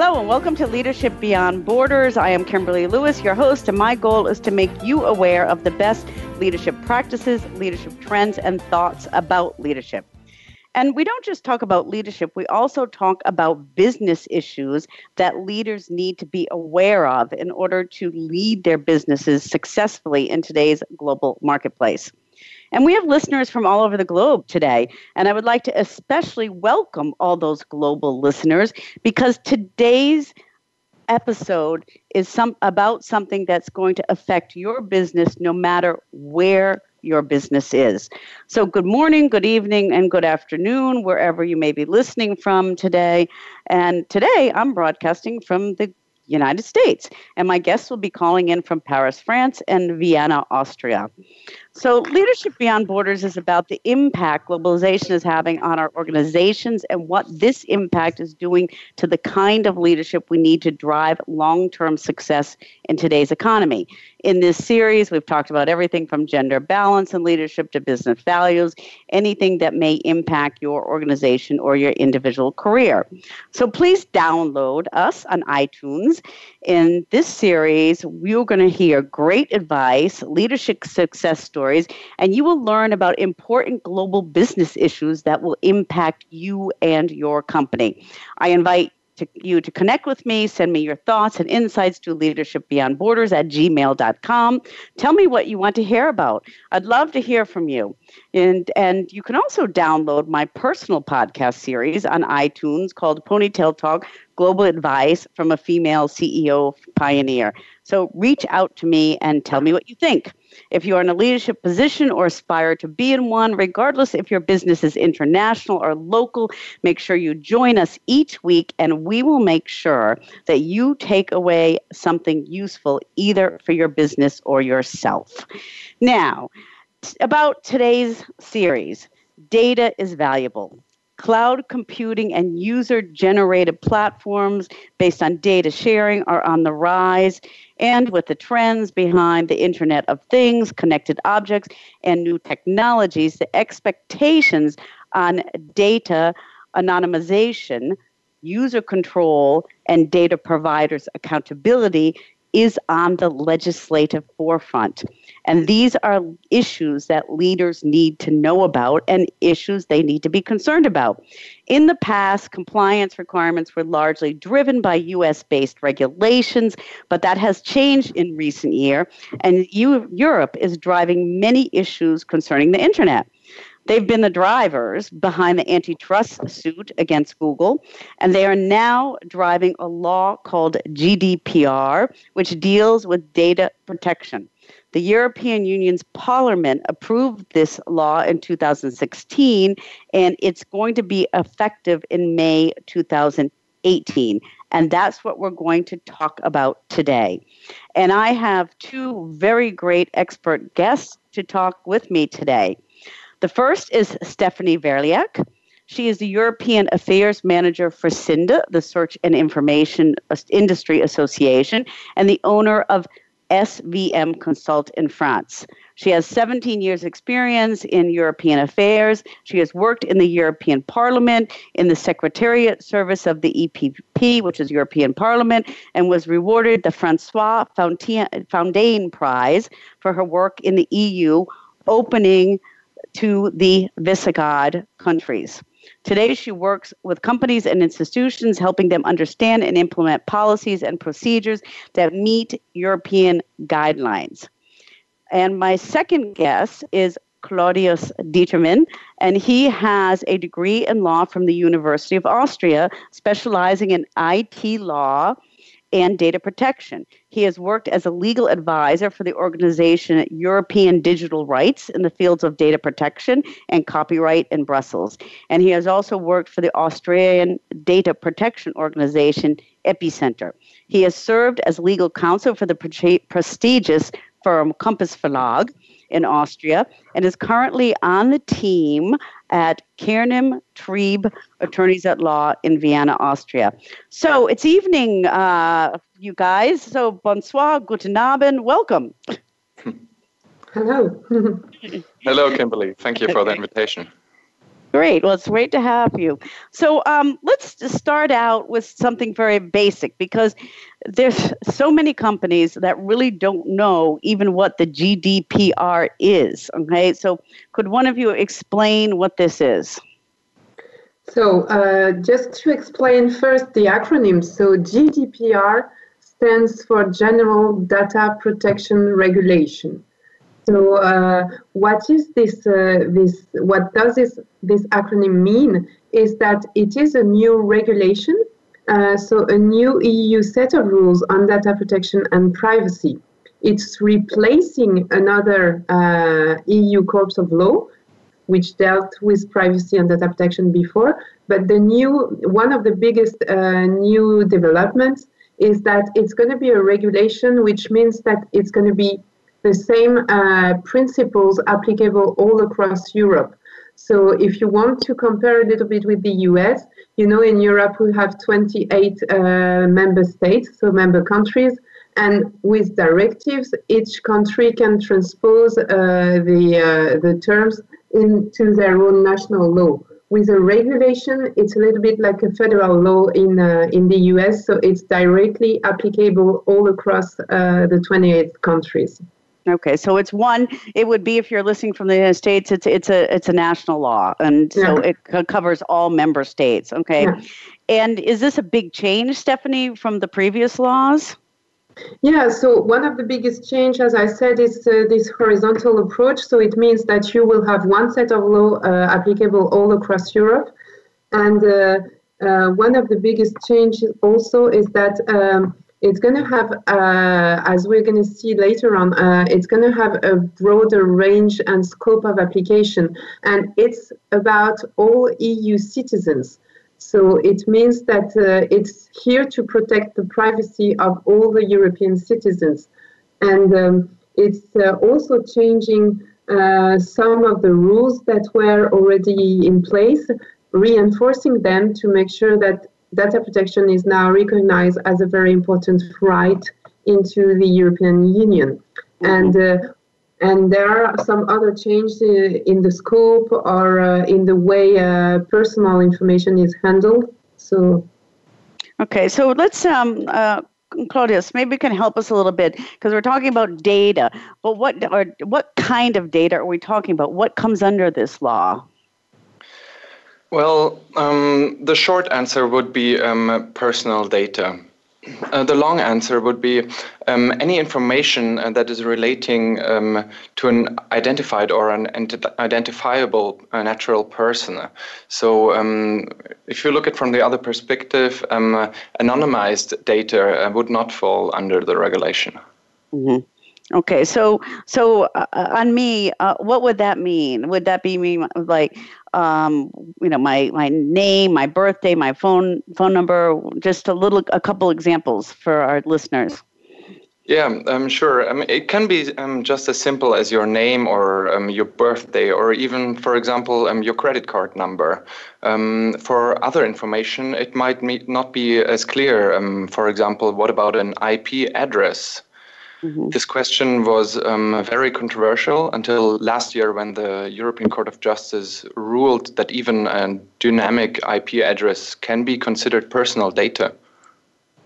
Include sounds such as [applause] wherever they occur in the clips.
Hello and welcome to Leadership Beyond Borders. I am Kimberly Lewis, your host, and my goal is to make you aware of the best leadership practices, leadership trends, and thoughts about leadership. And we don't just talk about leadership, we also talk about business issues that leaders need to be aware of in order to lead their businesses successfully in today's global marketplace. And we have listeners from all over the globe today. And I would like to especially welcome all those global listeners because today's episode is some about something that's going to affect your business no matter where your business is. So good morning, good evening and good afternoon wherever you may be listening from today. And today I'm broadcasting from the United States. And my guests will be calling in from Paris, France, and Vienna, Austria. So, Leadership Beyond Borders is about the impact globalization is having on our organizations and what this impact is doing to the kind of leadership we need to drive long term success in today's economy. In this series, we've talked about everything from gender balance and leadership to business values, anything that may impact your organization or your individual career. So, please download us on iTunes. In this series, we're going to hear great advice, leadership success stories stories, and you will learn about important global business issues that will impact you and your company. I invite to you to connect with me, send me your thoughts and insights to leadershipbeyondborders beyond borders at gmail.com. Tell me what you want to hear about. I'd love to hear from you. And, and you can also download my personal podcast series on iTunes called Ponytail Talk Global Advice from a Female CEO Pioneer. So reach out to me and tell me what you think. If you are in a leadership position or aspire to be in one, regardless if your business is international or local, make sure you join us each week and we will make sure that you take away something useful either for your business or yourself. Now, t- about today's series data is valuable cloud computing and user generated platforms based on data sharing are on the rise and with the trends behind the Internet of Things, connected objects, and new technologies, the expectations on data anonymization, user control, and data providers' accountability is on the legislative forefront. And these are issues that leaders need to know about and issues they need to be concerned about. In the past, compliance requirements were largely driven by US based regulations, but that has changed in recent years, and Europe is driving many issues concerning the internet. They've been the drivers behind the antitrust suit against Google, and they are now driving a law called GDPR, which deals with data protection. The European Union's Parliament approved this law in 2016, and it's going to be effective in May 2018. And that's what we're going to talk about today. And I have two very great expert guests to talk with me today. The first is Stephanie Verliak. She is the European Affairs Manager for Siinda, the Search and Information Industry Association, and the owner of SVM Consult in France. She has 17 years' experience in European affairs. She has worked in the European Parliament, in the Secretariat Service of the EPP, which is European Parliament, and was rewarded the Francois Fontaine Prize for her work in the EU, opening to the Visegrad countries. Today, she works with companies and institutions, helping them understand and implement policies and procedures that meet European guidelines. And my second guest is Claudius Determann, and he has a degree in law from the University of Austria, specializing in IT law and data protection. He has worked as a legal advisor for the organization European Digital Rights in the fields of data protection and copyright in Brussels. And he has also worked for the Australian data protection organization Epicenter. He has served as legal counsel for the pre- prestigious firm Compass Verlag in Austria and is currently on the team at Knyrim Trieb Attorneys at Law in Vienna, Austria. So it's evening, uh, you guys. So bonsoir, guten Abend, welcome. Hello. [laughs] Hello, Kimberly. Thank you for the invitation. Great. Well, it's great to have you. So um, let's start out with something very basic because there's so many companies that really don't know even what the GDPR is. Okay. So could one of you explain what this is? So uh, just to explain first the acronym. So GDPR stands for General Data Protection Regulation. So, uh, what is this? Uh, this what does this this acronym mean? Is that it is a new regulation, uh, so a new EU set of rules on data protection and privacy. It's replacing another uh, EU corpus of law, which dealt with privacy and data protection before. But the new one of the biggest uh, new developments is that it's going to be a regulation, which means that it's going to be the same uh, principles applicable all across Europe. So if you want to compare a little bit with the US, you know, in Europe we have 28 uh, member states, so member countries, and with directives, each country can transpose uh, the uh, the terms into their own national law. With a regulation, it's a little bit like a federal law in uh, in the US, so it's directly applicable all across uh, the 28 countries. Okay, so it's one. It would be if you're listening from the United States. It's it's a it's a national law, and so yeah. it covers all member states. Okay, yeah. and is this a big change, Stephanie, from the previous laws? Yeah, so one of the biggest change, as I said, is uh, this horizontal approach. So it means that you will have one set of law uh, applicable all across Europe, and uh, uh one of the biggest changes also is that. Um, it's going to have, uh, as we're going to see later on, uh, it's going to have a broader range and scope of application. And it's about all EU citizens. So it means that uh, it's here to protect the privacy of all the European citizens. And um, it's uh, also changing uh, some of the rules that were already in place, reinforcing them to make sure that data protection is now recognized as a very important right into the European Union. Mm-hmm. And uh, and there are some other changes in the scope or uh, in the way uh, personal information is handled. So, okay, so let's um, uh, Claudius, maybe you can help us a little bit because we're talking about data. But what or what kind of data are we talking about? What comes under this law? Well, um, the short answer would be um, personal data. Uh, the long answer would be um, any information uh, that is relating um, to an identified or an identifiable uh, natural person. So, um, if you look at from the other perspective, um, anonymized data uh, would not fall under the regulation. Mm-hmm. Okay, so so uh, on me, uh, what would that mean? Would that be me like, um, you know, my my name, my birthday, my phone phone number? Just a little, a couple examples for our listeners. Yeah, um, sure. I mean, it can be um, just as simple as your name or um, your birthday, or even, for example, um, your credit card number. Um, for other information, it might not be as clear. Um, for example, what about an IP address? Mm-hmm. This question was um, very controversial until last year when the European Court of Justice ruled that even a dynamic IP address can be considered personal data.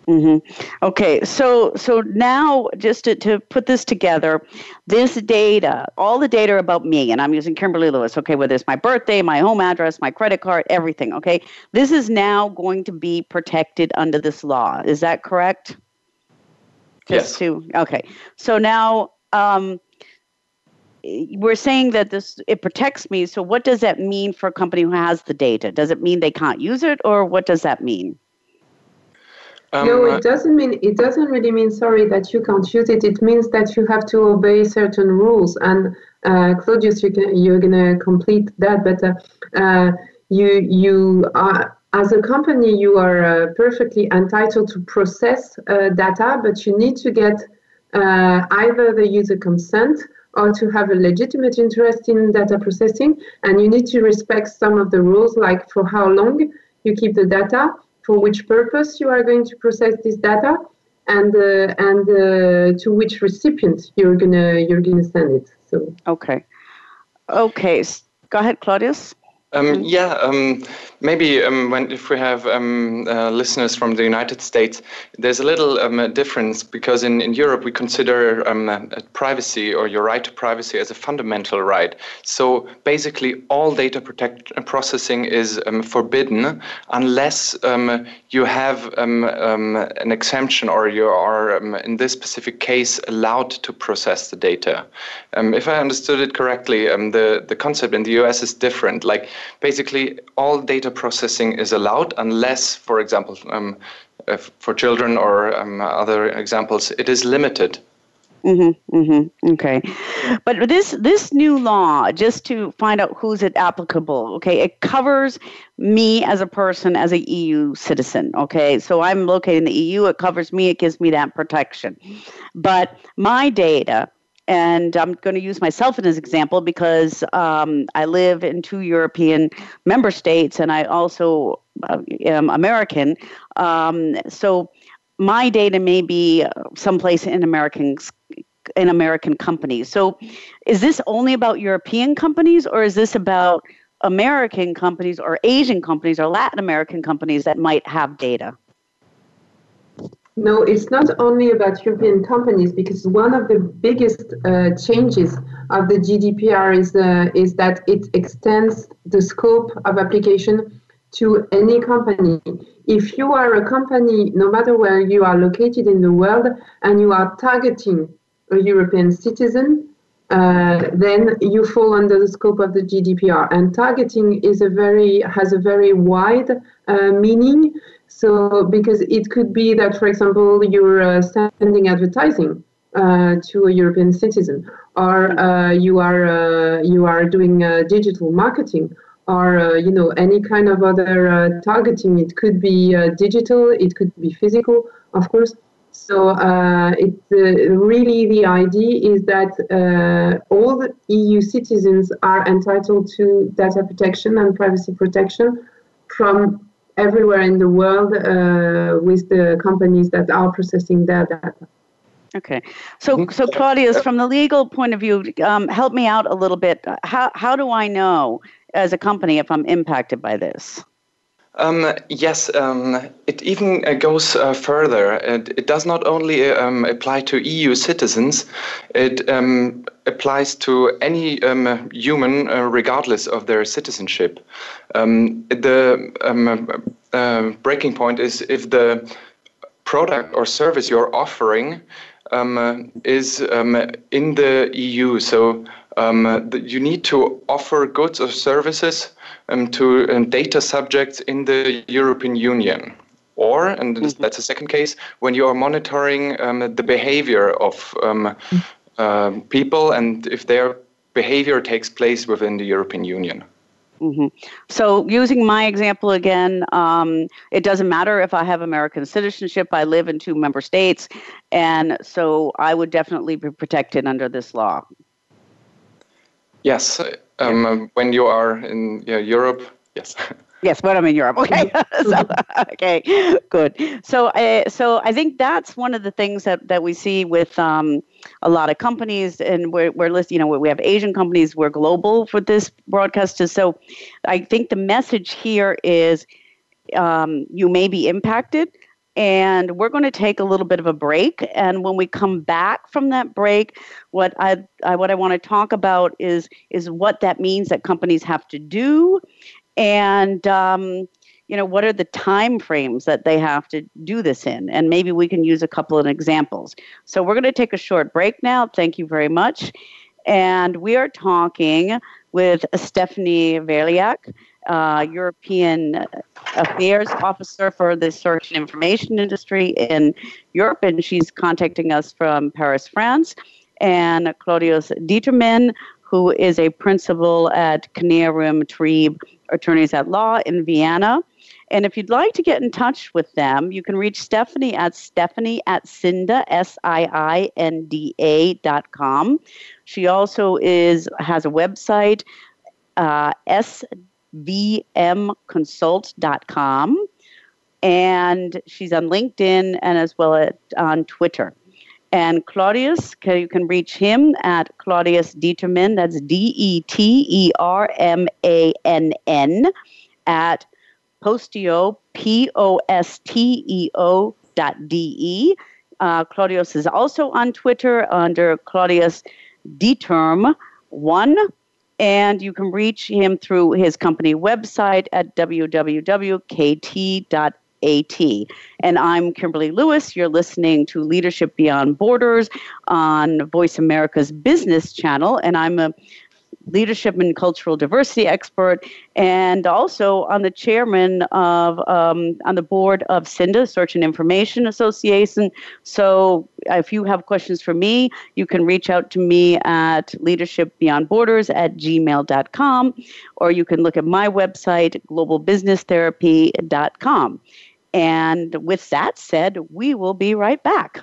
Mm-hmm. Okay, so so now just to, to put this together, this data, all the data about me, and I'm using Kimberly Lewis. Okay, whether it's my birthday, my home address, my credit card, everything. Okay, this is now going to be protected under this law. Is that correct? Just yes. to okay. So now um, we're saying that this it protects me. So what does that mean for a company who has the data? Does it mean they can't use it, or what does that mean? Um, no, it doesn't mean it doesn't really mean sorry that you can't use it. It means that you have to obey certain rules. And uh, Claudius, you can, you're gonna complete that, but uh, uh, you you are as a company, you are uh, perfectly entitled to process uh, data, but you need to get uh, either the user consent or to have a legitimate interest in data processing. And you need to respect some of the rules, like for how long you keep the data, for which purpose you are going to process this data, and uh, and uh, to which recipient you're gonna you're gonna send it. So okay, okay. Go ahead, Claudius. Um, mm-hmm. yeah, um, maybe um, when if we have um, uh, listeners from the United States, there's a little um, difference because in, in Europe we consider um, privacy or your right to privacy as a fundamental right. So basically, all data protect- processing is forbidden unless you have an exemption or you are in this specific case allowed to process the data. if I understood it correctly, the the concept in the U.S. is different. Like basically all data processing is allowed unless, for example, um, for children or um, other examples, it is limited. Mm-hmm, mm-hmm. Okay, but this this new law, just to find out who's it applicable. Okay, it covers me as a person, as a EU citizen. Okay, so I'm located in the EU. It covers me. It gives me that protection. But my data and I'm going to use myself as an example because um, I live in two European member states and I also uh, am American. Um, so my data may be someplace in American in American companies. So is this only about European companies or is this about American companies or Asian companies or Latin American companies that might have data? No, it's not only about European companies because one of the biggest uh, changes of the GDPR is uh, is that it extends the scope of application to any company. If you are a company, no matter where you are located in the world, and you are targeting a European citizen, uh, then you fall under the scope of the GDPR. And targeting is a very has a very wide uh, meaning. So, because it could be that, for example, you're uh, sending advertising uh, to a European citizen, or uh, you are uh, you are doing uh, digital marketing, or uh, you know any kind of other targeting. It could be digital, it could be physical, of course. So, it really the idea is that all the EU citizens are entitled to data protection and privacy protection from everywhere in the world uh, with the companies that are processing their data. Okay, so mm-hmm. so Claudius, from the legal point of view, um, help me out a little bit. How how do I know as a company if I'm impacted by this? Um, yes, um, it even uh, goes uh, further. It, it, does not only um, apply to EU citizens, it um, applies to any um, human, uh, regardless of their citizenship. Um, the uh, breaking point is if the product or service you're offering is in the EU. So the, you need to offer goods or services um, to um, data subjects in the European Union. Or, and mm-hmm. that's the second case, when you are monitoring um, the behavior of um, uh, people and if their behavior takes place within the European Union. Mm-hmm. So, using my example again, um, it doesn't matter if I have American citizenship. I live in two member states, and so I would definitely be protected under this law. Yes, um, when you are in yeah, Europe, yes. [laughs] Yes, when I'm in Europe. Okay. [laughs] [laughs] so, okay. Good. So, uh, so I think that's one of the things that, that we see with um, a lot of companies, and we're we're list, you know we have Asian companies. We're global for this broadcaster. So, I think the message here is um, you may be impacted, and we're going to take a little bit of a break. And when we come back from that break, what I, I what I want to talk about is is what that means that companies have to do, and um, you know what are the time frames that they have to do this in, and maybe we can use a couple of examples. So we're going to take a short break now. Thank you very much, and we are talking with Stephanie Valiak uh, European Affairs Officer for the Search and Information Industry in Europe, and she's contacting us from Paris, France. And Claudius Determann, who is a principal at Knyrim Trieb Attorneys at Law in Vienna. And if you'd like to get in touch with them, you can reach Stephanie at Stephanie at Siinda, S-I-I-N-D-A dot com. She also is has a website, uh, svmconsult.com. And she's on LinkedIn and as well as on Twitter. And Claudius, you can reach him at Claudius Determann, that's D E T E R M A N N, at Posteo, P O S T E O dot D E. Uh, Claudius is also on Twitter under Claudius Determ one, and you can reach him through his company website at www.kt.at. And I'm Kimberly Lewis. You're listening to Leadership Beyond Borders on Voice America's Business Channel, and I'm a leadership and cultural diversity expert, and also on the chairman of um, on the board of Siinda Search and Information Association. So, if you have questions for me, you can reach out to me at Leadership Beyond Borders at gmail.com, or you can look at my website, globalbusinesstherapy.com. And with that said, we will be right back.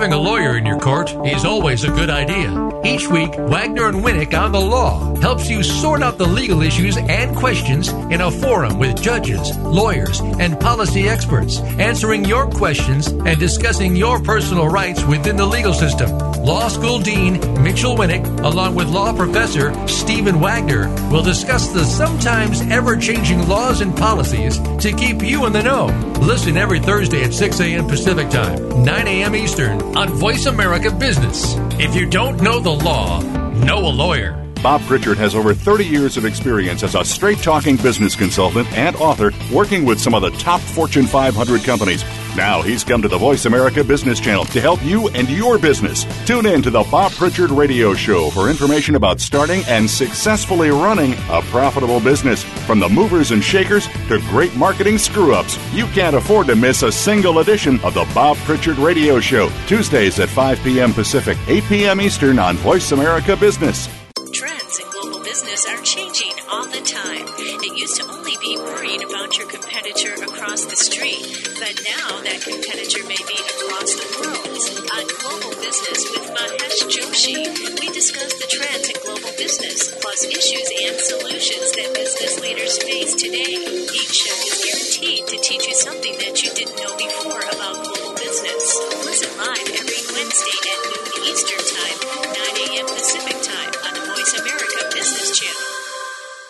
Having a lawyer in your court is always a good idea. Each week, Wagner and Winnick on the Law helps you sort out the legal issues and questions in a forum with judges, lawyers, and policy experts, answering your questions and discussing your personal rights within the legal system. Law School Dean Mitchell Winnick, along with law professor Stephen Wagner, will discuss the sometimes ever changing laws and policies to keep you in the know. Listen every Thursday at 6 a.m. Pacific Time, 9 a.m. Eastern on Voice America Business. If you don't know the law, know a lawyer. Bob Pritchard has over 30 years of experience as a straight talking business consultant and author working with some of the top Fortune 500 companies. Now he's come to the Voice America Business Channel to help you and your business. Tune in to the Bob Pritchard Radio Show for information about starting and successfully running a profitable business. From the movers and shakers to great marketing screw ups, you can't afford to miss a single edition of the Bob Pritchard Radio Show. Tuesdays at 5 p.m. Pacific, 8 p.m. Eastern on Voice America Business. Trends in global business are changing all the time. It used to only be worrying about your competitor across the street, but now that competitor may be across the world. On Global Business with Mahesh Joshi, we discuss the trends in global business, plus issues and solutions that business leaders face today. Each show is guaranteed to teach you something that you didn't know before about global business. Listen live every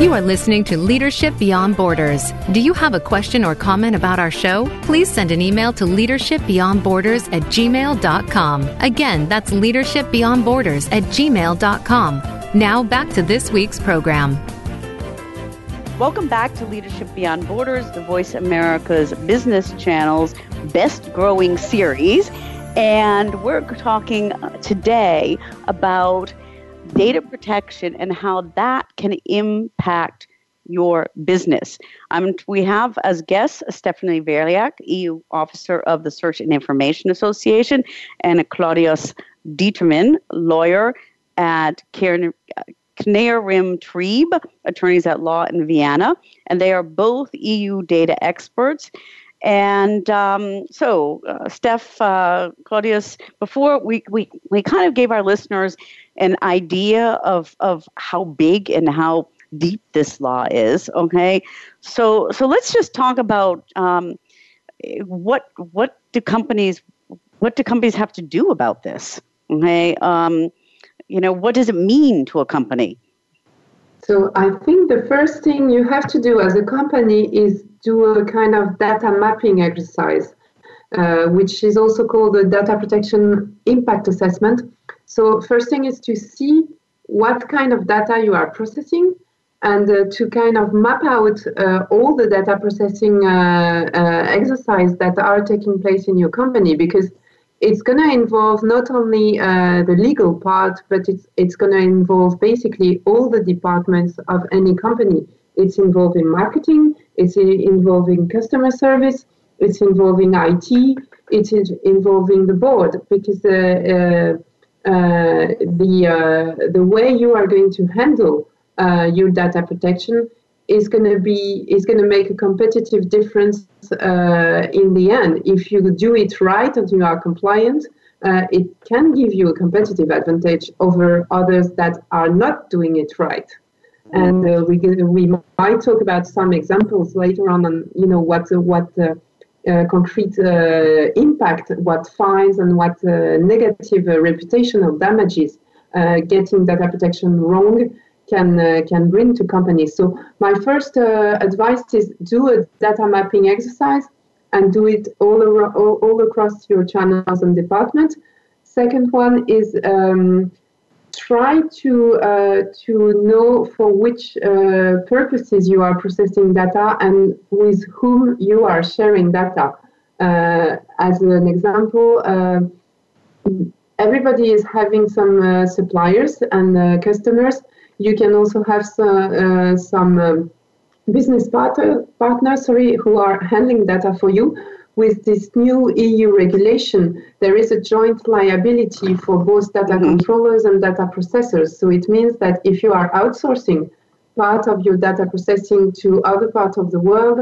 You are listening to Leadership Beyond Borders. Do you have a question or comment about our show? Please send an email to leadershipbeyondborders at gmail.com. Again, that's leadershipbeyondborders at gmail.com. Now back to this week's program. Welcome back to Leadership Beyond Borders, the Voice America's Business Channel's best growing series. And we're talking today about data protection and how that can impact your business. Um, we have as guests Stephanie Verliak, EU Officer of the Search and Information Association, and Claudius Determann, lawyer at Knyrim Trieb, attorneys at law in Vienna, and they are both EU data experts. And um, so, uh, Steph, uh, Claudius, before we, we, we kind of gave our listeners an idea of, of how big and how deep this law is. Okay, so so let's just talk about um, what what do companies what do companies have to do about this? Okay, um, you know what does it mean to a company? So I think the first thing you have to do as a company is do a kind of data mapping exercise, uh, which is also called the data protection impact assessment. So first thing is to see what kind of data you are processing and uh, to kind of map out uh, all the data processing uh, uh, exercise that are taking place in your company because it's going to involve not only the legal part, but it's it's going to involve basically all the departments of any company. It's involving marketing, it's involving customer service, it's involving IT, it's involving the board because uh, uh, uh, the uh, the way you are going to handle uh, your data protection is going to be is going to make a competitive difference uh, in the end. If you do it right and you are compliant, uh, it can give you a competitive advantage over others that are not doing it right. And we we might talk about some examples later on on you know what what concrete uh, impact, what fines and what uh, negative reputational damages getting data protection wrong can uh, can bring to companies. So my first uh, advice is do a data mapping exercise and do it all, around, all, all across your channels and department. Second one is um, try to uh, to know for which uh, purposes you are processing data and with whom you are sharing data. Uh, as an example, uh, everybody is having some suppliers and customers you can also have some, uh, some um, business partner, partners sorry, who are handling data for you. With this new EU regulation, there is a joint liability for both data mm-hmm. controllers and data processors. So it means that if you are outsourcing part of your data processing to other parts of the world,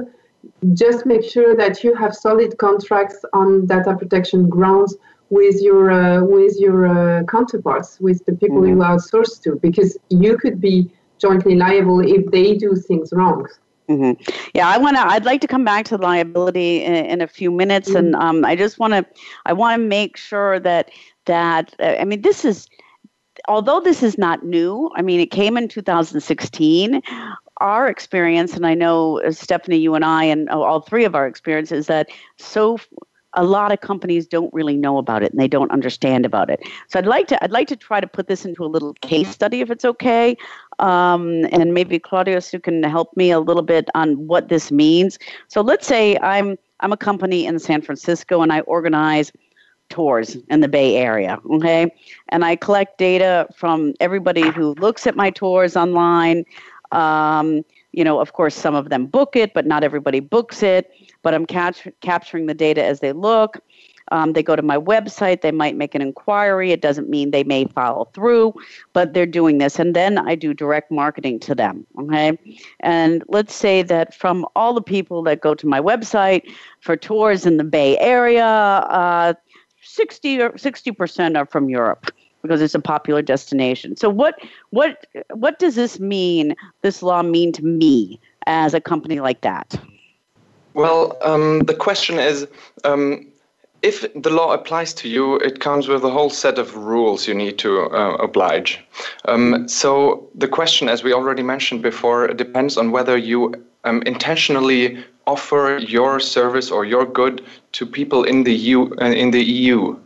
just make sure that you have solid contracts on data protection grounds with your uh, with your uh, counterparts, with the people mm-hmm. you outsource to, because you could be jointly liable if they do things wrong. Mm-hmm. Yeah, I want to. I'd like to come back to liability in, in a few minutes, mm-hmm. and um, I just want to. I want to make sure that that uh, I mean this is, although this is not new. I mean it came in 2016. Our experience, and I know uh, Stephanie, you and I, and all three of our experiences, that so a lot of companies don't really know about it and they don't understand about it. So I'd like to I'd like to try to put this into a little case study if it's okay, um, and maybe Claudius you can help me a little bit on what this means. So let's say I'm I'm a company in San Francisco and I organize tours in the Bay Area, okay? And I collect data from everybody who looks at my tours online. Um, you know, of course, some of them book it, but not everybody books it but I'm catch- capturing the data as they look. Um, they go to my website, they might make an inquiry. It doesn't mean they may follow through, but they're doing this. And then I do direct marketing to them. Okay. And let's say that from all the people that go to my website for tours in the Bay Area, uh, 60 or 60% are from Europe because it's a popular destination. So what what what does this mean? This law mean to me as a company like that? Well, um, the question is um, if the law applies to you, it comes with a whole set of rules you need to uh, oblige. Um, so the question, as we already mentioned before, depends on whether you um, intentionally offer your service or your good to people in the EU. Uh, in the EU.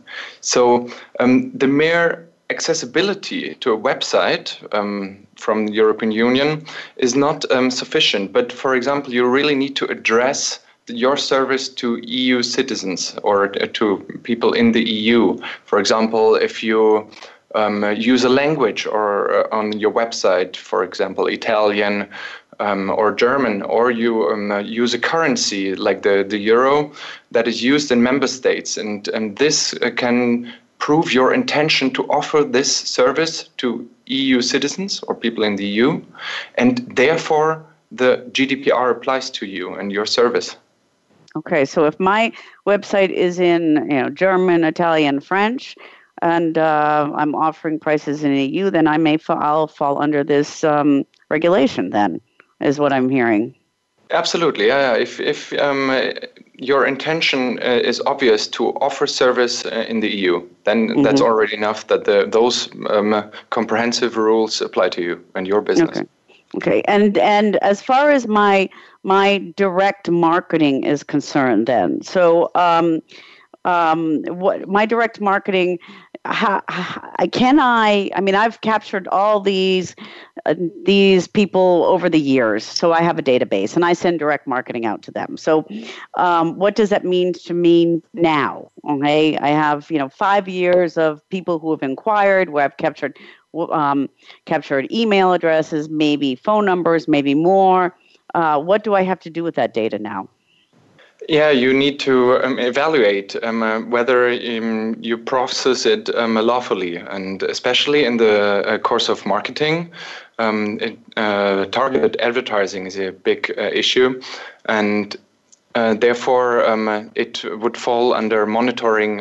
So um, the mere accessibility to a website um, from the European Union is not um, sufficient. But for example, you really need to address your service to EU citizens or to people in the EU. For example, if you um, use a language or uh, on your website, for example, Italian um, or German, or you um, use a currency like the, the euro that is used in member states, and, and this uh, can prove your intention to offer this service to EU citizens or people in the EU, and therefore the GDPR applies to you and your service. Okay, so if my website is in you know German, Italian, French, and uh, I'm offering prices in EU, then I may fall, I'll fall under this um, regulation. Then is what I'm hearing. Absolutely, yeah. If if um, your intention uh, is obvious to offer service uh, in the EU, then mm-hmm. that's already enough that the, those um, comprehensive rules apply to you and your business. Okay. Okay, and and as far as my my direct marketing is concerned, then so um, um, what my direct marketing how, how, can I? I mean, I've captured all these uh, these people over the years, so I have a database, and I send direct marketing out to them. So, um, what does that mean to me now? Okay, I have you know five years of people who have inquired, where I've captured um, captured email addresses, maybe phone numbers, maybe more. Uh, what do I have to do with that data now? Yeah, you need to um, evaluate um, uh, whether um, you process it um, lawfully, and especially in the uh, course of marketing, um, it, uh, targeted advertising is a big uh, issue, and uh, therefore um, it would fall under monitoring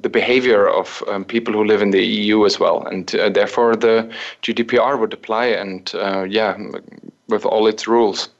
the behavior of people who live in the EU as well, and uh, therefore the GDPR would apply, and yeah, with all its rules.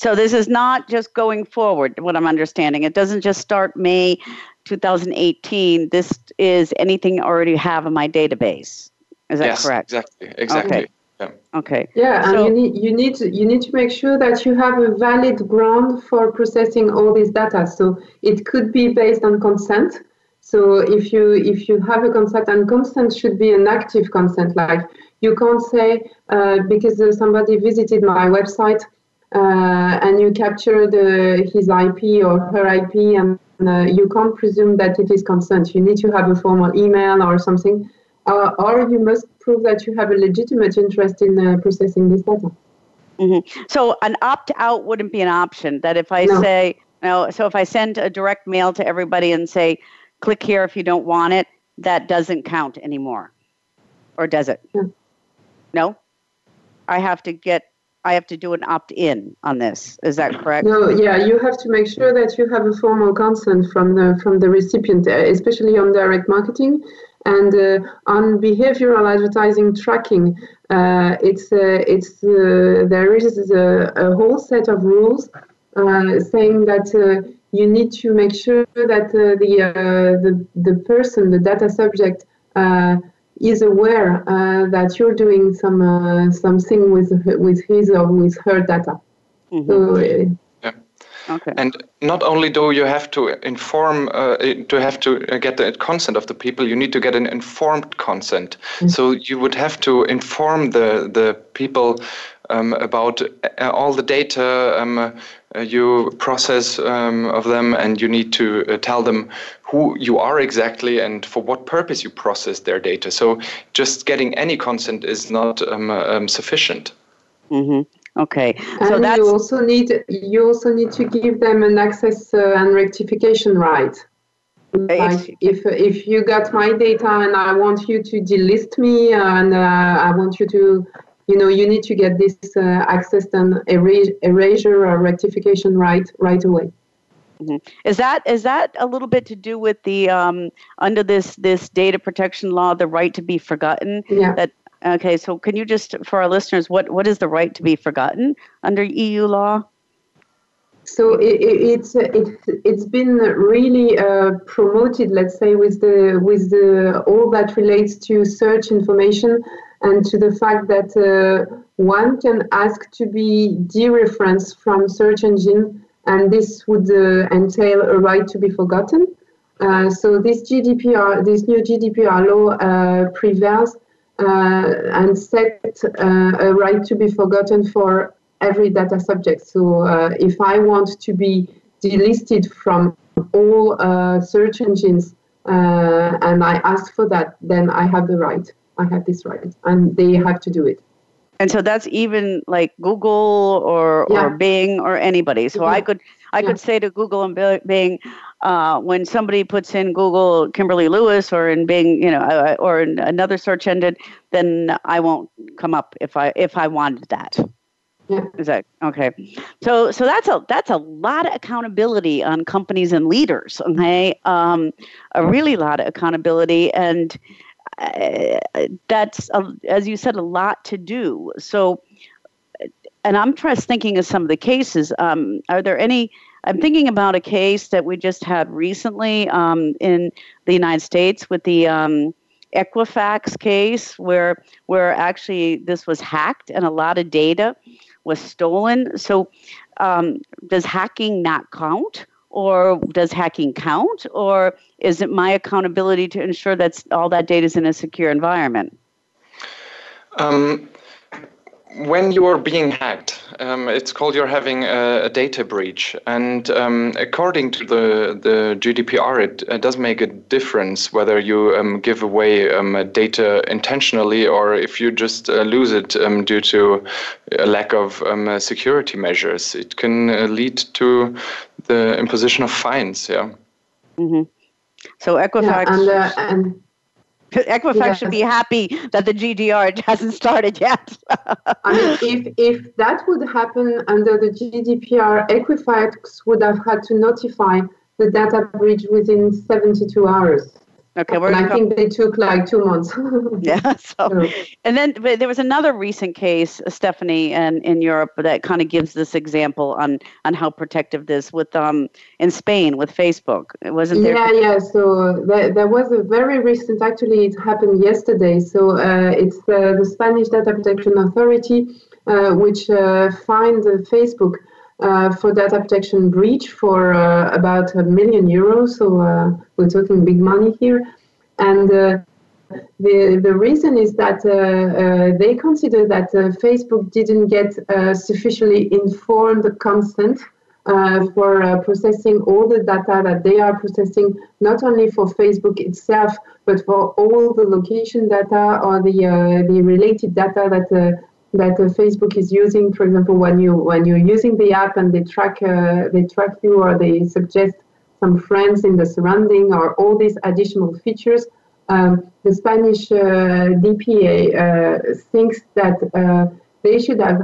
So this is not just going forward, what I'm understanding. It doesn't just start May 2018. This is anything I already have in my database. Is that yes, correct? Exactly. Exactly. Okay. Yeah. Okay. Yeah, and so, you need you need to, you need to make sure that you have a valid ground for processing all this data. So it could be based on consent. So if you if you have a consent and consent should be an active consent, like you can't say uh, because somebody visited my website uh, and you capture the, his IP or her IP, and uh, you can't presume that it is consent. You need to have a formal email or something, uh, or you must prove that you have a legitimate interest in uh, processing this data. Mm-hmm. So an opt out wouldn't be an option. That if I no. say, no, so if I send a direct mail to everybody and say, click here if you don't want it, that doesn't count anymore, or does it? No. no? I have to get I have to do an opt in on this. Is that correct? No, yeah, you have to make sure that you have a formal consent from the from the recipient, uh, especially on direct marketing and uh, on behavioral advertising tracking. Uh, it's uh, it's uh, there is a, a, whole set of rules uh, saying that. you need to make sure that the, the the person, the data subject, is aware uh, that you're doing some uh, something with with his or with her data. Mm-hmm. So, uh, yeah. Okay. And not only do you have to inform, uh, to have to get the consent of the people, you need to get an informed consent. Mm-hmm. So you would have to inform the the people um, about uh, all the data um, uh, you process um, of them, and you need to uh, tell them who you are exactly and for what purpose you process their data. So just getting any consent is not um, um, sufficient. Mm-hmm. Okay. So and you also need you also need to give them an access uh, and rectification right. Like if if you got my data and I want you to delist me and uh, I want you to you know you need to get this uh, access and erasure or rectification right right away. Mm-hmm. Is that is that a little bit to do with the um, under this this data protection law, the right to be forgotten? Yeah. That okay. So can you just for our listeners, what what is the right to be forgotten under EU law? So it, it's it, it's been really uh, promoted, let's say, with the with the all that relates to search information and to the fact that uh, one can ask to be dereferenced from search engine, and this would uh, entail a right to be forgotten. Uh, so this GDPR, this new GDPR law uh, prevails uh, and set uh, a right to be forgotten for every data subject. So if I want to be delisted from all search engines and I ask for that, then I have the right. I have this right, and they have to do it. And so that's even like Google or yeah. or Bing or anybody. So yeah. I could I yeah. could say to Google and Bing, uh, when somebody puts in Google Kimberly Lewis or in Bing, you know, uh, or in another search engine, then I won't come up if I if I wanted that. Yeah. Is that okay? So so that's a that's a lot of accountability on companies and leaders. Okay, um, a really lot of accountability, and that's a, as you said, a lot to do. So, and I'm just thinking of some of the cases. Um, are there any? I'm thinking about a case that we just had recently um, in the United States with the um, Equifax case, where where actually this was hacked and a lot of data was stolen. So, um, does hacking not count? Or does hacking count? Or is it my accountability to ensure that all that data is in a secure environment? Um, when you're being hacked, um, it's called you're having a, a data breach, and um, according to the the GDPR, it, it, does make a difference whether you um, give away um, data intentionally or if you just uh, lose it um, due to a lack of security measures. It can uh, lead to the imposition of fines. Yeah. Mm-hmm. So Equifax. Yeah, and, uh, and [laughs] Equifax yes. should be happy that the GDPR [laughs] hasn't started yet. I mean, if, if that would happen under the GDPR, Equifax would have had to notify the data breach within 72 hours. Okay, we're and I think they took like two months. [laughs] yeah. [laughs] So, and then there was another recent case, Stephanie, and in Europe that kind of gives this example on on how protective this with um in Spain with Facebook. It wasn't there. Yeah, yeah. So there, there was a very recent. Actually, it happened yesterday. So uh, it's uh, the Spanish Data Protection Authority, uh, which uh, fined Facebook uh, for data protection breach for uh, about a million euros. So uh, we're talking big money here. And uh, the, the reason is that uh, they consider that Facebook didn't get sufficiently informed consent for processing all the data that they are processing, not only for Facebook itself, but for all the location data or the, the related data that that uh, Facebook is using. For example, when you when you're using the app and they track uh, they track you or they suggest some friends in the surrounding or all these additional features. Um, the Spanish uh, DPA uh, thinks that uh, they should have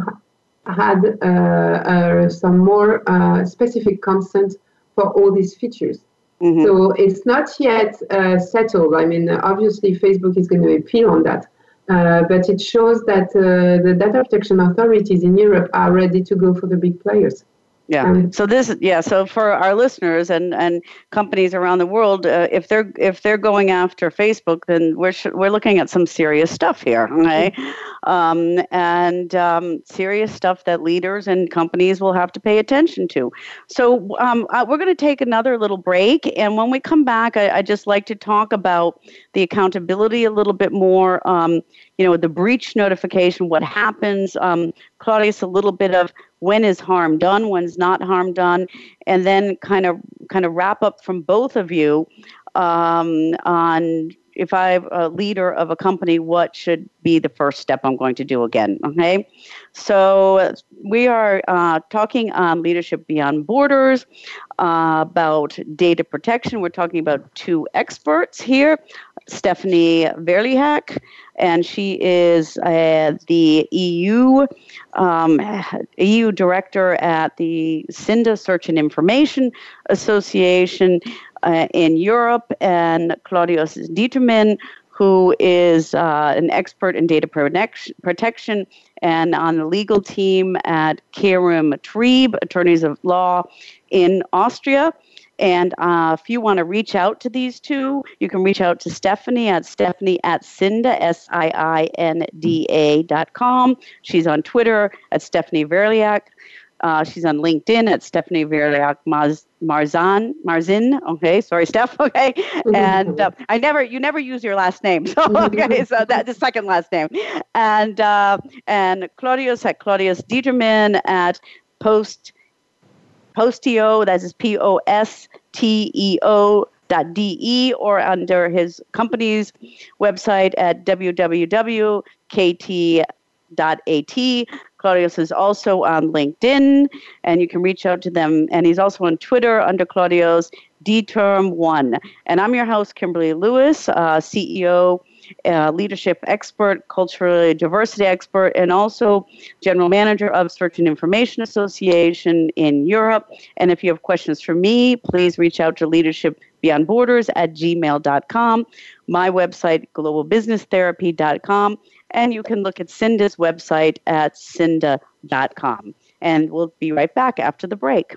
had uh, some more specific consent for all these features. Mm-hmm. So it's not yet settled. I mean, obviously, Facebook is going to appeal on that. Uh, but it shows that uh, the data protection authorities in Europe are ready to go for the big players. Yeah. Um, so this, yeah. So for our listeners and, and companies around the world, uh, if they're if they're going after Facebook, then we're sh- we're looking at some serious stuff here, okay? Mm-hmm. Um, and um, serious stuff that leaders and companies will have to pay attention to. So um, uh, we're going to take another little break, and when we come back, I, I just like to talk about the accountability a little bit more. Um, you know, the breach notification, what happens. Um, Claudius, a little bit of when is harm done, when's not harm done, and then kind of kind of wrap up from both of you um, on if I'm a leader of a company, what should be the first step I'm going to do again? Okay, so we are uh, talking on leadership beyond borders uh, about data protection. We're talking about two experts here, Stephanie Verilhac, and she is uh, the EU um, EU director at the SIINDA Search and Information Association uh, in Europe, and Claudius Determann, who is uh, an expert in data protection and on the legal team at Knyrim Trieb, Attorneys of Law in Austria. And uh, if you want to reach out to these two, you can reach out to Stephanie at Stephanie at Siinda, S I I N D A dot com. She's on Twitter at Stephanie Verilhac. Uh, she's on LinkedIn at Stephanie Verilhac Marzan Marzin. Okay, sorry, Steph. [laughs] Okay, and uh, [laughs] I never, you never use your last name. [laughs] So okay, so that the second last name, and uh, and Claudius at Claudius Determann at Post Posteo. That is P O S T E O dot de or under his company's website at www.kt.at. Claudius is also on LinkedIn, and you can reach out to them. And he's also on Twitter under Claudius D Term One. And I'm your host, Kimberly Lewis, uh, CEO uh, leadership expert, cultural diversity expert, and also general manager of Search and Information Association in Europe. And if you have questions for me, please reach out to Leadership Beyond Borders at gmail.com, my website, globalbusinesstherapy.com, and you can look at Siinda's website at siinda.com. And we'll be right back after the break.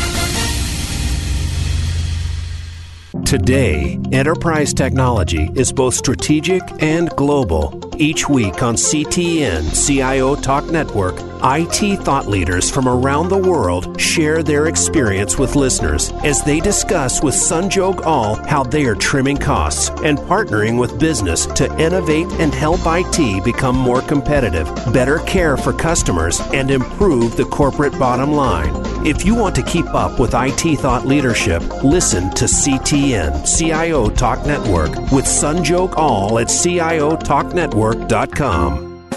Today, enterprise technology is both strategic and global. Each week on CTN CIO Talk Network, IT thought leaders from around the world share their experience with listeners as they discuss with Sanjog Aul how they are trimming costs and partnering with business to innovate and help IT become more competitive, better care for customers, and improve the corporate bottom line. If you want to keep up with IT thought leadership, listen to CTN CIO Talk Network with Sanjog Aul at CIOTalkNetwork.com.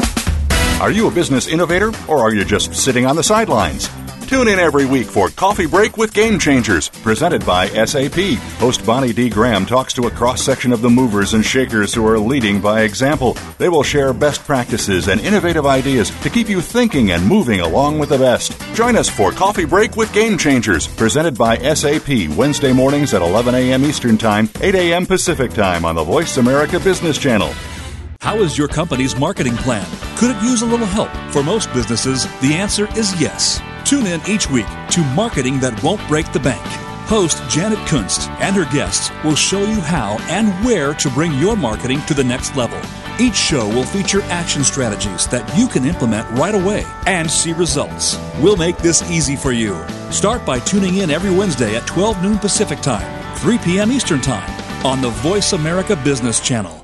Are you a business innovator or are you just sitting on the sidelines? Tune in every week for Coffee Break with Game Changers, presented by SAP. Host Bonnie D. Graham talks to a cross section of the movers and shakers who are leading by example. They will share best practices and innovative ideas to keep you thinking and moving along with the best. Join us for Coffee Break with Game Changers, presented by SAP, Wednesday mornings at 11 a.m. Eastern Time, 8 a.m. Pacific Time on the Voice America Business Channel. How is your company's marketing plan? Could it use a little help? For most businesses, the answer is yes. Tune in each week to Marketing That Won't Break the Bank. Host Janet Kunst and her guests will show you how and where to bring your marketing to the next level. Each show will feature action strategies that you can implement right away and see results. We'll make this easy for you. Start by tuning in every Wednesday at 12 noon Pacific Time, 3 p.m. Eastern Time on the Voice America Business Channel.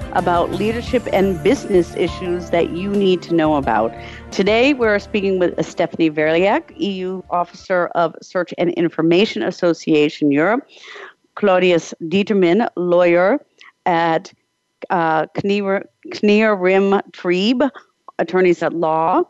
about leadership and business issues that you need to know about. Today, we're speaking with Stephanie Verilhac, EU Officer of Search and Information Association Europe, Claudius Determann, lawyer at uh, Knyrim, Trieb, attorneys at law.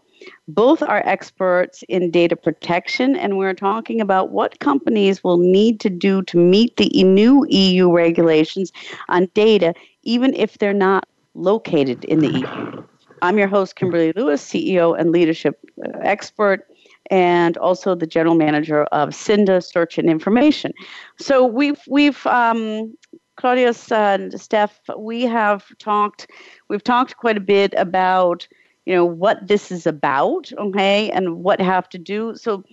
Both are experts in data protection, and we're talking about what companies will need to do to meet the new EU regulations on data, even if they're not located in the EU. I'm your host, Kimberly Lewis, CEO and leadership uh, expert, and also the general manager of Siinda Search and Information. So we've we've um, Claudius and Steph, we have talked we've talked quite a bit about you know what this is about, okay, and what have to do. So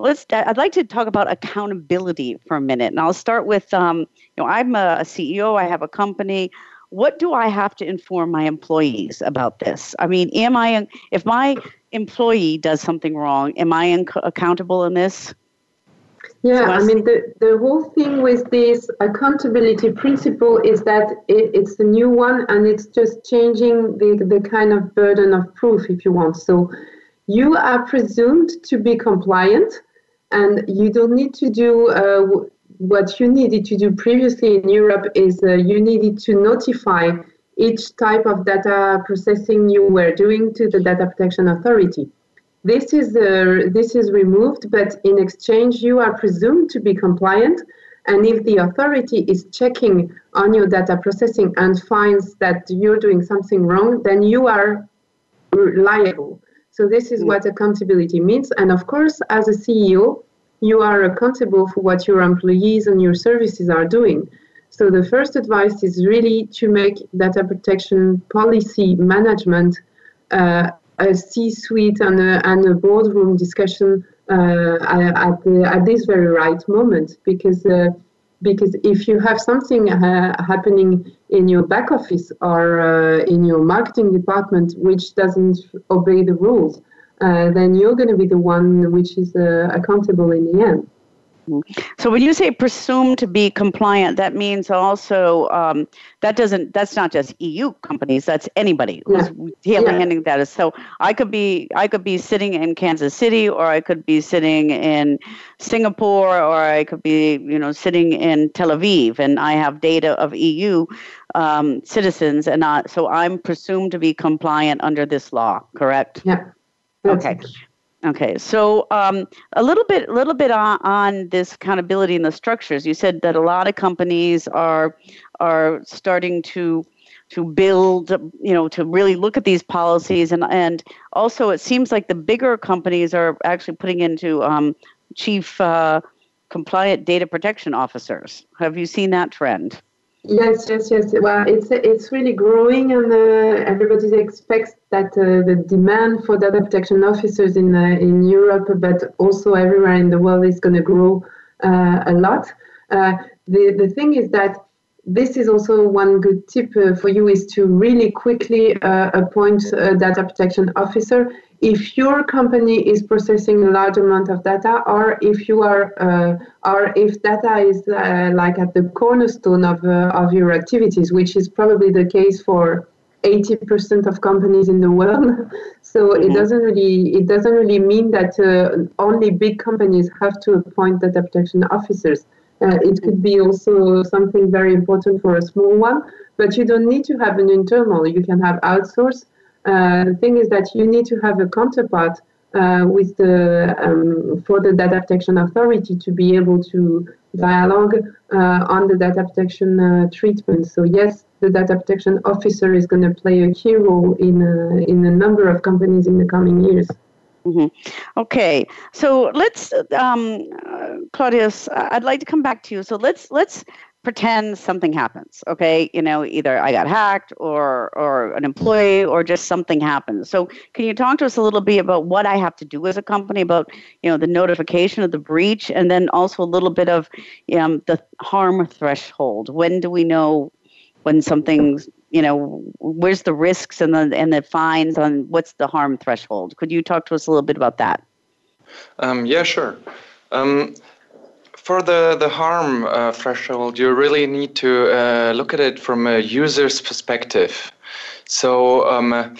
let's. I'd like to talk about accountability for a minute, and I'll start with um, you know I'm a, a CEO. I have a company what do I have to inform my employees about this? I mean, am I if my employee does something wrong, am I in, accountable in this? Yeah, I mean, the, the whole thing with this accountability principle is that it, it's a new one and it's just changing the, the kind of burden of proof, if you want. So you are presumed to be compliant and you don't need to do uh, what you needed to do previously in Europe is uh, you needed to notify each type of data processing you were doing to the data protection authority. this is uh, this is removed, but in exchange, you are presumed to be compliant. And if the authority is checking on your data processing and finds that you're doing something wrong, then you are liable. So this is what accountability means. And of course, as a CEO, you are accountable for what your employees and your services are doing. So the first advice is really to make data protection policy management uh, a C-suite and a, and a boardroom discussion uh, at, the, at this very right moment because uh, because if you have something uh, happening in your back office or uh, in your marketing department which doesn't obey the rules, uh, then you're going to be the one which is uh, accountable in the end. So when you say presumed to be compliant, that means also um, that doesn't that's not just EU companies. That's anybody who's yeah. handling yeah. that. So I could be I could be sitting in Kansas City, or I could be sitting in Singapore, or I could be you know sitting in Tel Aviv, and I have data of EU um, citizens, and not, so I'm presumed to be compliant under this law. Correct? Yeah. Okay. Okay, so um, a little bit, a little bit on, on this accountability and the structures. You said that a lot of companies are are starting to to build, you know, to really look at these policies, and and also it seems like the bigger companies are actually putting into um, chief uh, compliant data protection officers. Have you seen that trend? Yes, yes, yes. Well, it's it's really growing, and uh, everybody expects that uh, the demand for data protection officers in uh, in Europe, but also everywhere in the world, is going to grow uh, a lot. Uh, the the thing is that this is also one good tip uh, for you is to really quickly appoint a data protection officer if your company is processing a large amount of data or if you are uh, or if data is uh, like at the cornerstone of, uh, of your activities which is probably the case for 80% of companies in the world. [laughs] So mm-hmm. it doesn't really it doesn't really mean that uh, only big companies have to appoint data protection officers. Uh, it could be also something very important for a small one but you don't need to have an internal. You can have outsource uh, the thing is that you need to have a counterpart uh, with the um, for the data protection authority to be able to dialogue uh, on the data protection uh, treatment. So yes, the data protection officer is going to play a key role in a, in a number of companies in the coming years. Mm-hmm. Okay, so let's, um, uh, Claudius. I'd like to come back to you. So let's let's pretend something happens okay? You know either i got hacked or or an employee or just something happens so can you talk to us a little bit about what i have to do as a company about you know the notification of the breach and then also a little bit of um, the harm threshold? When do we know when something's you know where's the risks and the and the fines on what's the harm threshold? Could you talk to us a little bit about that? Um, yeah sure. Um, for the, the harm uh, threshold, you really need to uh, look at it from a user's perspective. So um,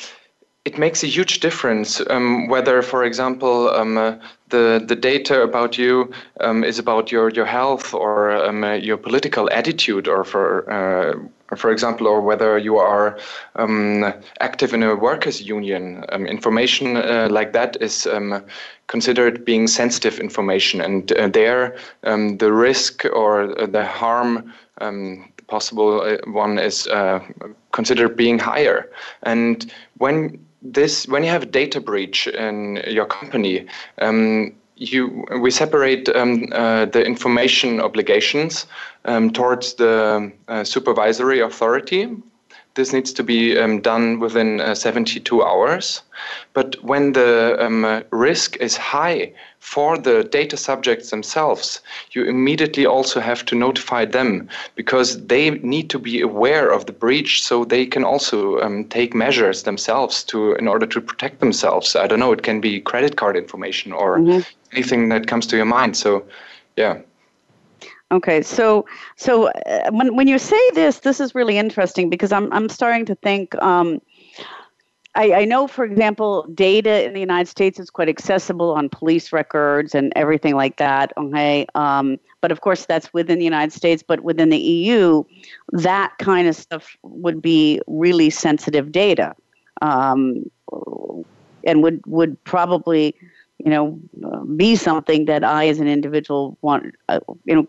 it makes a huge difference um, whether, for example, um, uh, the, the data about you um, is about your, your health or um, your political attitude, or for uh, for example, or whether you are um, active in a workers' union. Information uh, like that is considered being sensitive information, and uh, there um, the risk or the harm um, possible uh, one is uh, considered being higher. And when this, when you have a data breach in your company, um, you we separate um, uh, the information obligations um, towards the uh, supervisory authority. This needs to be um, done within uh, 72 hours. But when the um, risk is high for the data subjects themselves, you immediately also have to notify them because they need to be aware of the breach so they can also um, take measures themselves to in order to protect themselves. I don't know, it can be credit card information or mm-hmm. anything that comes to your mind. So, yeah. Okay, so so uh, when when you say this, this is really interesting because I'm I'm starting to think. Um, I, I know, for example, data in the United States is quite accessible on police records and everything like that. Okay, um, but of course that's within the United States. But within the EU, that kind of stuff would be really sensitive data. Um, and would would probably you know be something that I as an individual want uh, you know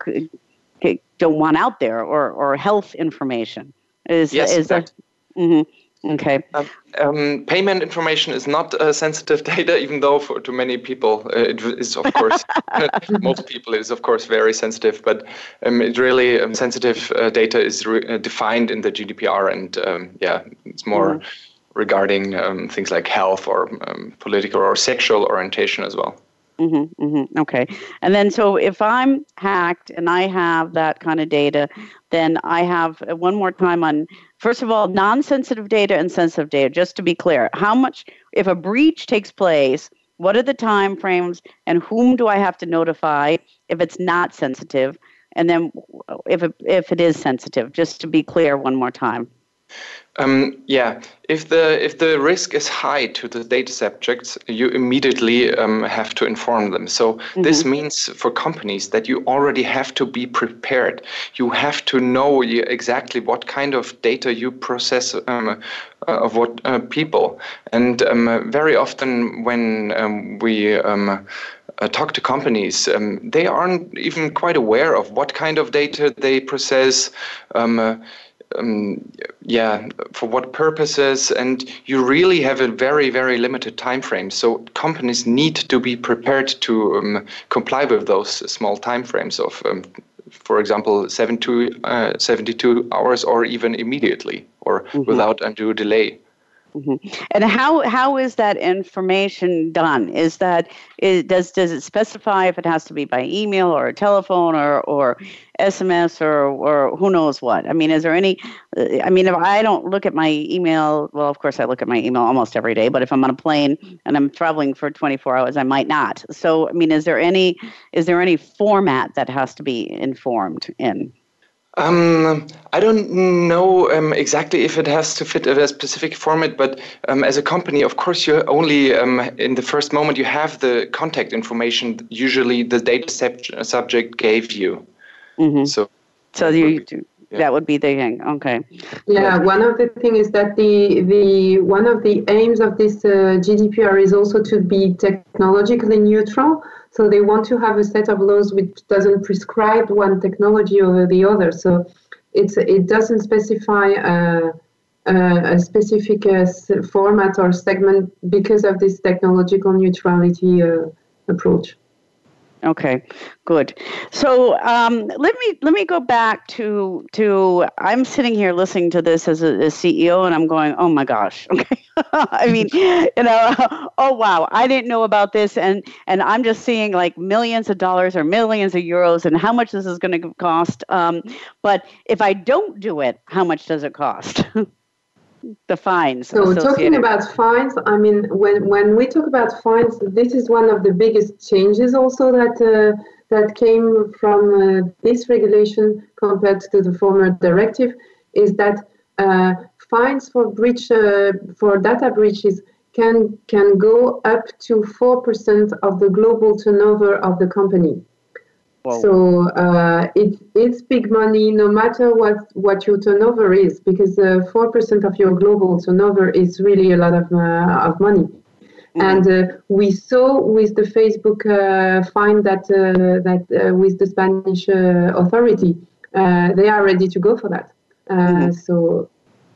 don't want out there or or health information is yes, is that mm-hmm. Okay. Um, um, payment information is not uh, sensitive [laughs] data, even though for to many people uh, it is, of course, [laughs] most people is of course very sensitive. But um, it really um, sensitive uh, data is re- uh, defined in the GDPR, and um, yeah, it's more mm-hmm. Regarding um, things like health or political or sexual orientation as well. Mm-hmm, mm-hmm. Okay. And then, so if I'm hacked and I have that kind of data, then I have uh, one more time on, first of all, non sensitive data and sensitive data, just to be clear. How much, if a breach takes place, what are the time frames and whom do I have to notify if it's not sensitive? And then if it, if it is sensitive, just to be clear one more time. Um, yeah, if the if the risk is high to the data subjects, you immediately um, have to inform them. So mm-hmm. this means for companies that you already have to be prepared. You have to know exactly what kind of data you process um, uh, of what uh, people. And um, very often when um, we um, uh, talk to companies, um, they aren't even quite aware of what kind of data they process. Um, yeah, for what purposes, and you really have a very, very limited time frame. So companies need to be prepared to um, comply with those small time frames of, um, for example, 72, uh, 72 hours or even immediately or mm-hmm. without undue delay. Mm-hmm. And how how is that information done? Is that is, does does it specify if it has to be by email or telephone or or SMS or or who knows what? I mean, is there any? I mean, if I don't look at my email, well, of course I look at my email almost every day. But if I'm on a plane and I'm traveling for 24 hours, I might not. So, I mean, is there any is there any format that has to be informed in? Um, I don't know um, exactly if it has to fit a specific format, but um, as a company, of course, you only um, in the first moment you have the contact information. Usually, the data sub- subject gave you. Mm-hmm. So, so you do. Yeah. That would be the thing. Okay. Yeah, one of the things is that the the one of the aims of this uh, GDPR is also to be technologically neutral. So they want to have a set of laws which doesn't prescribe one technology over the other. So it's it doesn't specify a, a, a specific uh, format or segment because of this technological neutrality uh, approach. Okay, good. So um, let me let me go back to to. I'm sitting here listening to this as a, CEO, and I'm going, oh my gosh. [laughs] Okay, I mean, you know, [laughs] oh wow, I didn't know about this, and and I'm just seeing like millions of dollars or millions of euros, and how much this is going to cost. Um, but if I don't do it, how much does it cost? [laughs] the fines. So talking about fines, I mean, when when we talk about fines, this is one of the biggest changes also that uh, that came from uh, this regulation compared to the former directive, is that uh, fines for breach uh, for data breaches can can go up to four percent of the global turnover of the company. So uh, it, it's big money no matter what, what your turnover is, because uh, 4% of your global turnover is really a lot of, uh, of money. Mm-hmm. And uh, we saw with the Facebook uh, fine that, uh, that with the Spanish authority, they are ready to go for that. Mm-hmm. So,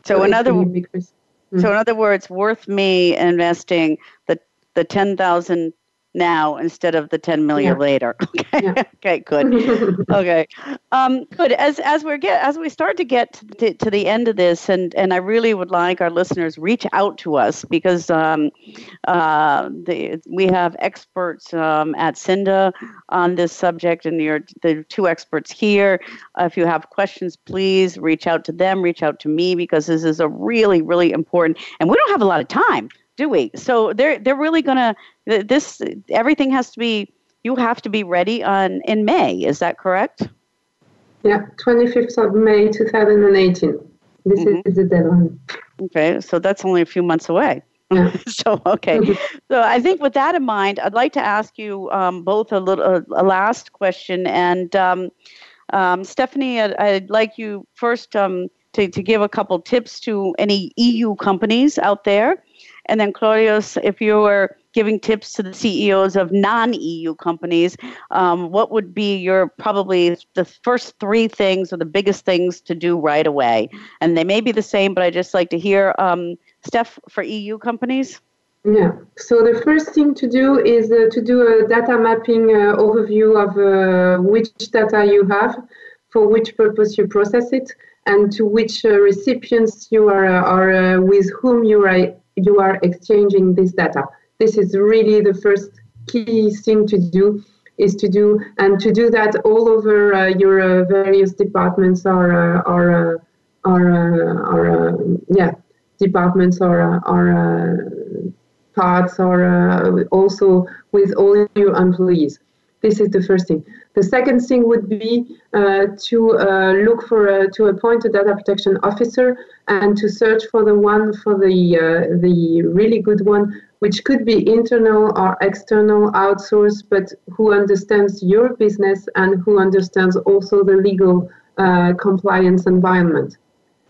so, in other, mm-hmm. so in other words, worth me investing the, the 10,000 now instead of the 10 million yeah. later. [laughs] Okay. Yeah. okay, good. [laughs] okay. Um, good. As as we get as we start to get to, to, the end of this and and I really would like our listeners reach out to us because um, uh, the, we have experts um, at Siinda on this subject and you're the two experts here. Uh, if you have questions, please reach out to them, reach out to me because this is a really really important and we don't have a lot of time do we? So they're they're really gonna this everything has to be you have to be ready on in May. Is that correct? Yeah, twenty fifth of May, two thousand and eighteen. This mm-hmm. is the deadline. Okay, so that's only a few months away. Yeah. [laughs] so okay, so I think with that in mind, I'd like to ask you um, both a little a, a last question, and um, um, Stephanie, I'd, I'd, like you first um, to to give a couple tips to any EU companies out there And then, Claudius, if you were giving tips to the CEOs of non EU companies, um, what would be your probably the first three things or the biggest things to do right away? And they may be the same, but I just like to hear, um, Steph, for EU companies. Yeah. So the first thing to do is uh, to do a data mapping uh, overview of uh, which data you have, for which purpose you process it, and to which uh, recipients you are, uh, or uh, with whom you are you are exchanging this data. This is really the first key thing to do is to do and to do that all over uh, your uh, various departments or or or, yeah departments or or uh, parts or uh, also with all your employees. This is the first thing. The second thing would be uh, to uh, look for a, to appoint a data protection officer and to search for the one for the uh, the really good one, which could be internal or external, outsourced, but who understands your business and who understands also the legal uh, compliance environment.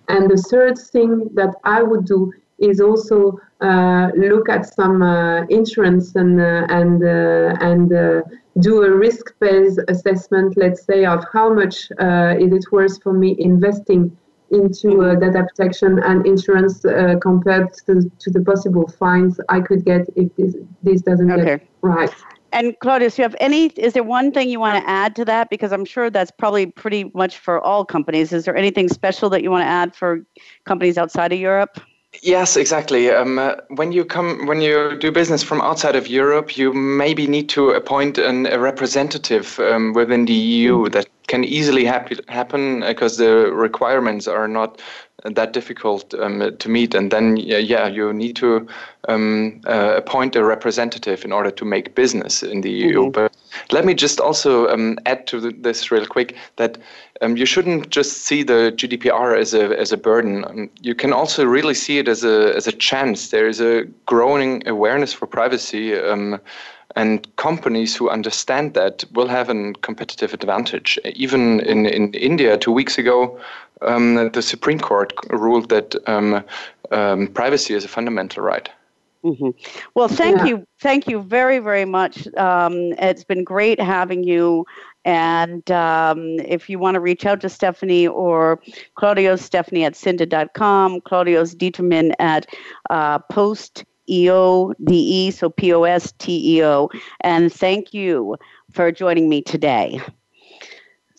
And the third thing that I would do is also uh, look at some uh, insurance and uh, and uh, and uh, do a risk-based assessment, let's say, of how much uh, is it worth for me investing into data protection and insurance compared to, to the possible fines I could get if this this doesn't okay. get right. And Claudius, you have any? Is there one thing you want to add to that? Because I'm sure that's probably pretty much for all companies. Is there anything special that you want to add for companies outside of Europe? Yes, exactly. Um, uh, when you come, when you do business from outside of Europe, you maybe need to appoint an, a representative um, within the EU. Mm. That can easily happen happen because the requirements are not that difficult um, to meet. And then, yeah, you need to um, uh, appoint a representative in order to make business in the EU. Mm-hmm. But let me just also um, add to this real quick that um, you shouldn't just see the GDPR as a as a burden. Um, you can also really see it as a as a chance. There is a growing awareness for privacy. And companies who understand that will have a competitive advantage. Even in, in India, two weeks ago, um, the Supreme Court ruled that um, um, privacy is a fundamental right. Mm-hmm. Well, thank yeah. you, thank you very, very much. Um, it's been great having you. And um, if you want to reach out to Stephanie or Claudius, Stephanie at siinda.com, Claudius Determann at uh, post EODE, so P O S T E O. And thank you for joining me today.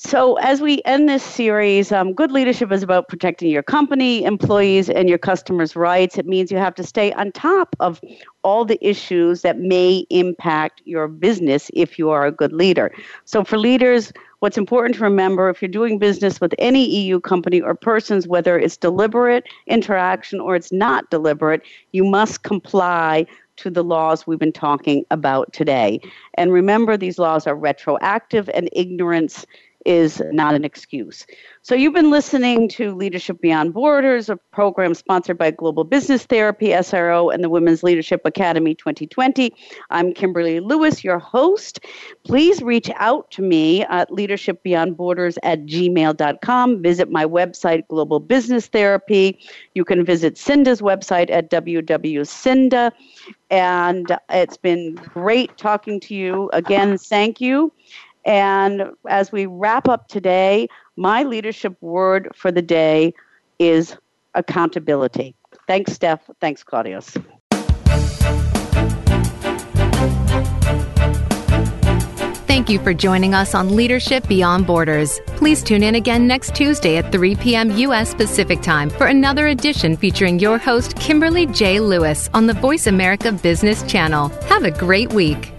So, as we end this series, um, good leadership is about protecting your company, employees, and your customers' rights. It means you have to stay on top of all the issues that may impact your business if you are a good leader. So, for leaders, what's important to remember if you're doing business with any EU company or persons, whether it's deliberate interaction or it's not deliberate, you must comply to the laws we've been talking about today. And remember, these laws are retroactive, and ignorance is not an excuse. So, you've been listening to Leadership Beyond Borders, a program sponsored by Global Business Therapy, SRO, and the Women's Leadership Academy 2020. I'm Kimberly Lewis, your host. Please reach out to me at leadershipbeyondborders at gmail.com. Visit my website, Global Business Therapy. You can visit Siinda's website at www.siinda. And it's been great talking to you. Again, thank you. And as we wrap up today, my leadership word for the day is accountability. Thanks, Steph. Thanks, Claudius. Thank you for joining us on Leadership Beyond Borders. Please tune in again next Tuesday at 3 p.m. U.S. Pacific Time for another edition featuring your host, Kimberly J. Lewis, on the Voice America Business Channel. Have a great week.